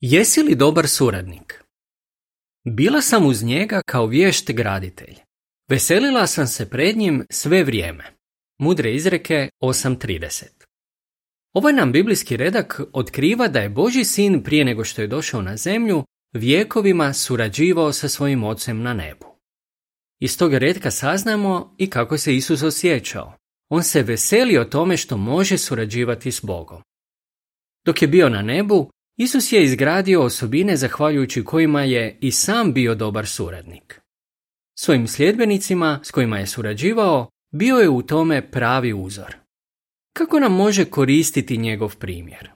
Jesi li dobar suradnik? Bila sam uz njega kao vješt graditelj. Veselila sam se pred njim sve vrijeme. Mudre izreke 8.30 Ovaj nam biblijski redak otkriva da je Boži sin prije nego što je došao na zemlju vijekovima surađivao sa svojim ocem na nebu. Iz toga redka saznamo i kako se Isus osjećao. On se veseli o tome što može surađivati s Bogom. Dok je bio na nebu, Isus je izgradio osobine zahvaljujući kojima je i sam bio dobar suradnik. Svojim sljedbenicima s kojima je surađivao, bio je u tome pravi uzor. Kako nam može koristiti njegov primjer?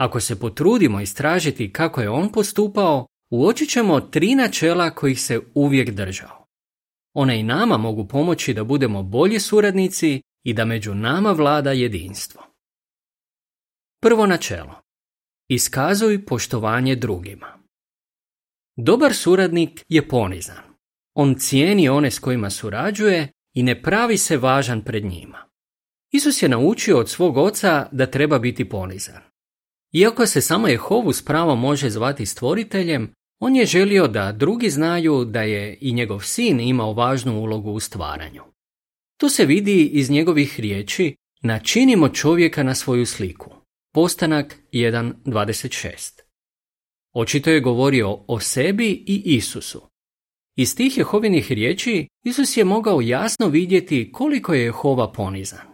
Ako se potrudimo istražiti kako je on postupao, uočit ćemo tri načela kojih se uvijek držao. One i nama mogu pomoći da budemo bolji suradnici i da među nama vlada jedinstvo. Prvo načelo. Iskazuj poštovanje drugima. Dobar suradnik je ponizan. On cijeni one s kojima surađuje i ne pravi se važan pred njima. Isus je naučio od svog oca da treba biti ponizan. Iako se samo Jehovu s pravom može zvati stvoriteljem, on je želio da drugi znaju da je i njegov sin imao važnu ulogu u stvaranju. To se vidi iz njegovih riječi načinimo čovjeka na svoju sliku. Postanak 1.26 Očito je govorio o sebi i Isusu. Iz tih Jehovinih riječi Isus je mogao jasno vidjeti koliko je Jehova ponizan.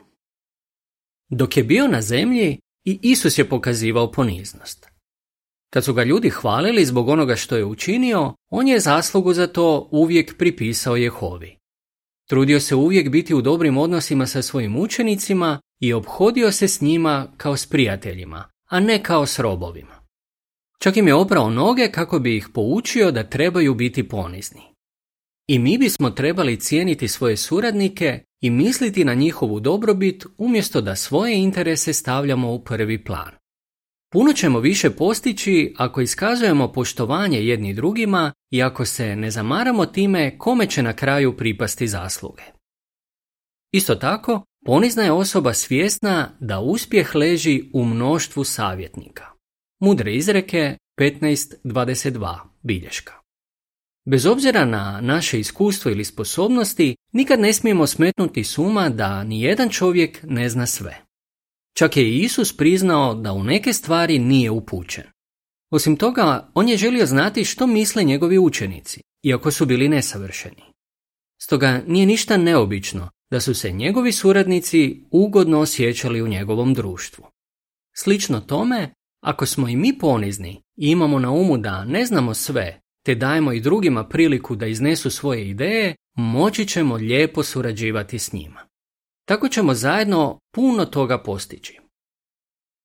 Dok je bio na zemlji, i Isus je pokazivao poniznost. Kad su ga ljudi hvalili zbog onoga što je učinio, on je zaslugu za to uvijek pripisao Jehovi. Trudio se uvijek biti u dobrim odnosima sa svojim učenicima i obhodio se s njima kao s prijateljima, a ne kao s robovima. Čak im je oprao noge kako bi ih poučio da trebaju biti ponizni. I mi bismo trebali cijeniti svoje suradnike i misliti na njihovu dobrobit umjesto da svoje interese stavljamo u prvi plan. Puno ćemo više postići ako iskazujemo poštovanje jedni drugima i ako se ne zamaramo time kome će na kraju pripasti zasluge. Isto tako, ponizna je osoba svjesna da uspjeh leži u mnoštvu savjetnika. Mudre izreke 15.22 bilješka. Bez obzira na naše iskustvo ili sposobnosti, nikad ne smijemo smetnuti suma da ni jedan čovjek ne zna sve. Čak je Isus priznao da u neke stvari nije upućen. Osim toga, on je želio znati što misle njegovi učenici, iako su bili nesavršeni. Stoga nije ništa neobično da su se njegovi suradnici ugodno osjećali u njegovom društvu. Slično tome, ako smo i mi ponizni i imamo na umu da ne znamo sve, te dajemo i drugima priliku da iznesu svoje ideje, moći ćemo lijepo surađivati s njima. Tako ćemo zajedno puno toga postići.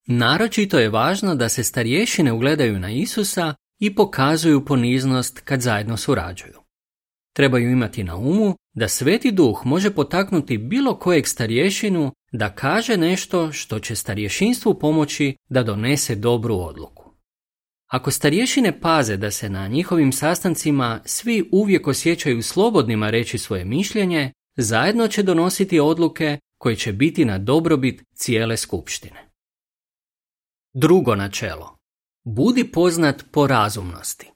Naročito je važno da se starješine ugledaju na Isusa i pokazuju poniznost kad zajedno surađuju. Trebaju imati na umu da Sveti Duh može potaknuti bilo kojeg starješinu da kaže nešto što će starješinstvu pomoći da donese dobru odluku. Ako starješine paze da se na njihovim sastancima svi uvijek osjećaju slobodnima reći svoje mišljenje, zajedno će donositi odluke koje će biti na dobrobit cijele skupštine. Drugo načelo. Budi poznat po razumnosti.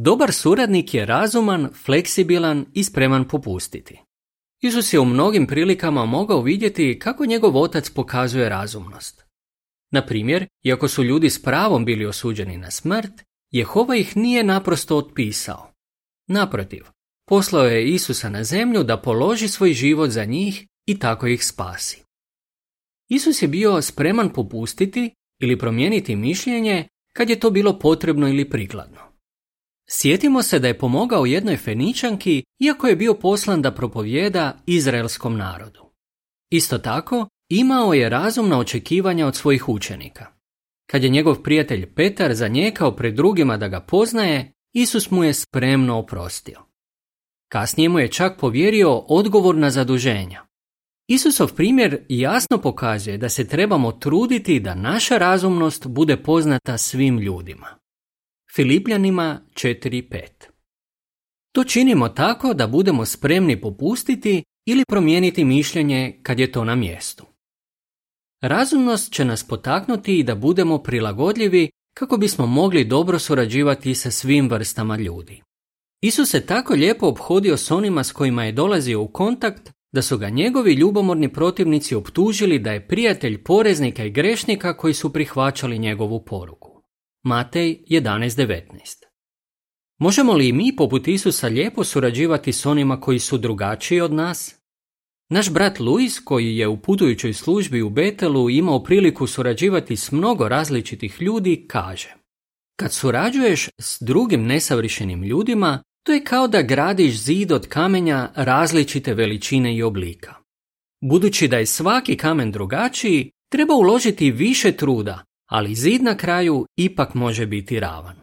Dobar suradnik je razuman, fleksibilan i spreman popustiti. Isus je u mnogim prilikama mogao vidjeti kako njegov otac pokazuje razumnost. Na primjer, iako su ljudi s pravom bili osuđeni na smrt, Jehova ih nije naprosto otpisao. Naprotiv, Poslao je Isusa na zemlju da položi svoj život za njih i tako ih spasi. Isus je bio spreman popustiti ili promijeniti mišljenje kad je to bilo potrebno ili prikladno. Sjetimo se da je pomogao jednoj Feničanki iako je bio poslan da propovjeda izraelskom narodu. Isto tako, imao je razumna očekivanja od svojih učenika. Kad je njegov prijatelj Petar zanijekao pred drugima da ga poznaje, Isus mu je spremno oprostio. Kasnije mu je čak povjerio odgovor na zaduženja. Isusov primjer jasno pokazuje da se trebamo truditi da naša razumnost bude poznata svim ljudima. Filipljanima 4.5 To činimo tako da budemo spremni popustiti ili promijeniti mišljenje kad je to na mjestu. Razumnost će nas potaknuti i da budemo prilagodljivi kako bismo mogli dobro surađivati sa svim vrstama ljudi. Isus se tako lijepo obhodio s onima s kojima je dolazio u kontakt da su ga njegovi ljubomorni protivnici optužili da je prijatelj poreznika i grešnika koji su prihvaćali njegovu poruku. Matej 11.19 Možemo li i mi poput Isusa lijepo surađivati s onima koji su drugačiji od nas? Naš brat Luis, koji je u putujućoj službi u Betelu imao priliku surađivati s mnogo različitih ljudi, kaže Kad surađuješ s drugim nesavršenim ljudima, to je kao da gradiš zid od kamenja različite veličine i oblika. Budući da je svaki kamen drugačiji, treba uložiti više truda, ali zid na kraju ipak može biti ravan.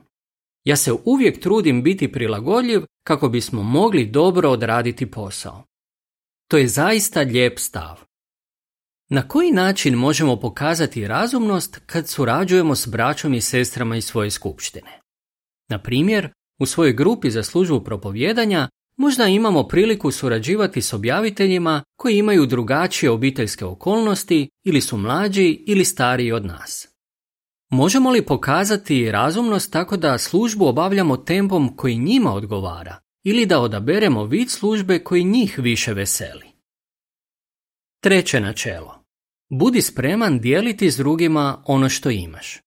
Ja se uvijek trudim biti prilagodljiv kako bismo mogli dobro odraditi posao. To je zaista lijep stav. Na koji način možemo pokazati razumnost kad surađujemo s braćom i sestrama iz svoje skupštine? Na primjer, u svojoj grupi za službu propovjedanja možda imamo priliku surađivati s objaviteljima koji imaju drugačije obiteljske okolnosti ili su mlađi ili stariji od nas. Možemo li pokazati razumnost tako da službu obavljamo tempom koji njima odgovara ili da odaberemo vid službe koji njih više veseli? Treće načelo. Budi spreman dijeliti s drugima ono što imaš.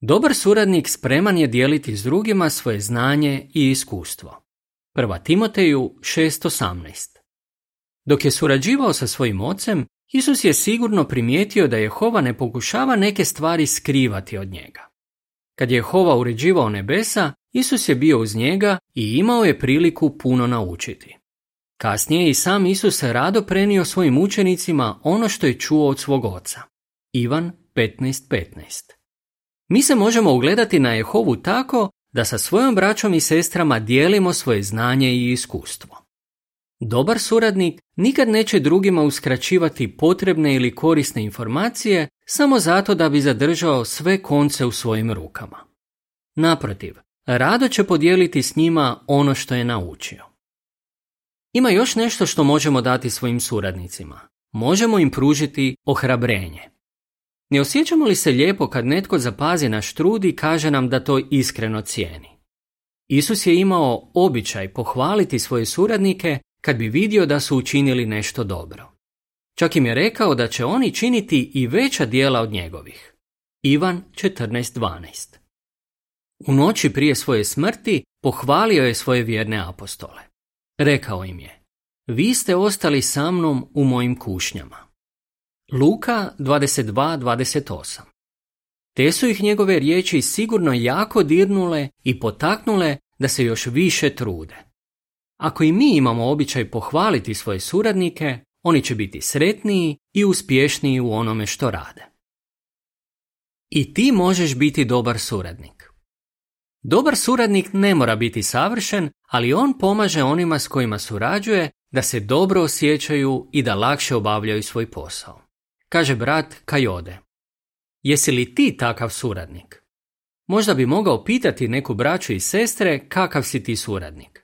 Dobar suradnik spreman je dijeliti s drugima svoje znanje i iskustvo. Prva Timoteju 6.18 Dok je surađivao sa svojim ocem, Isus je sigurno primijetio da Jehova ne pokušava neke stvari skrivati od njega. Kad je Jehova uređivao nebesa, Isus je bio uz njega i imao je priliku puno naučiti. Kasnije i sam Isus rado prenio svojim učenicima ono što je čuo od svog oca. Ivan 15.15 Mi se možemo ugledati na Jehovu tako da sa svojom braćom i sestrama dijelimo svoje znanje i iskustvo. Dobar suradnik nikad neće drugima uskraćivati potrebne ili korisne informacije samo zato da bi zadržao sve konce u svojim rukama. Naprotiv, rado će podijeliti s njima ono što je naučio. Ima još nešto što možemo dati svojim suradnicima. Možemo im pružiti ohrabrenje. Ne osjećamo li se lijepo kad netko zapazi naš trud i kaže nam da to iskreno cijeni? Isus je imao običaj pohvaliti svoje suradnike kad bi vidio da su učinili nešto dobro. Čak im je rekao da će oni činiti i veća dijela od njegovih. Ivan 14.12 U noći prije svoje smrti pohvalio je svoje vjerne apostole. Rekao im je, vi ste ostali sa mnom u mojim kušnjama. Luka 22.28 Te su ih njegove riječi sigurno jako dirnule i potaknule da se još više trude. Ako i mi imamo običaj pohvaliti svoje suradnike, oni će biti sretniji i uspješniji u onome što rade. I ti možeš biti dobar suradnik. Dobar suradnik ne mora biti savršen, ali on pomaže onima s kojima surađuje da se dobro osjećaju i da lakše obavljaju svoj posao. Kaže brat Kajode. Jesi li ti takav suradnik? Možda bi mogao pitati neku braću i sestre kakav si ti suradnik.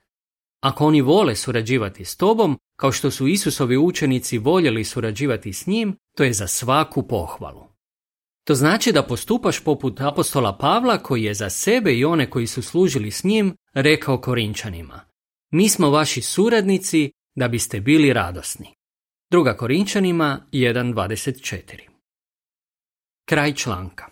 Ako oni vole surađivati s tobom, kao što su Isusovi učenici voljeli surađivati s njim, to je za svaku pohvalu. To znači da postupaš poput apostola Pavla koji je za sebe i one koji su služili s njim rekao Korinčanima. Mi smo vaši suradnici da biste bili radosni. Druga Korinčanima 1.24 Kraj članka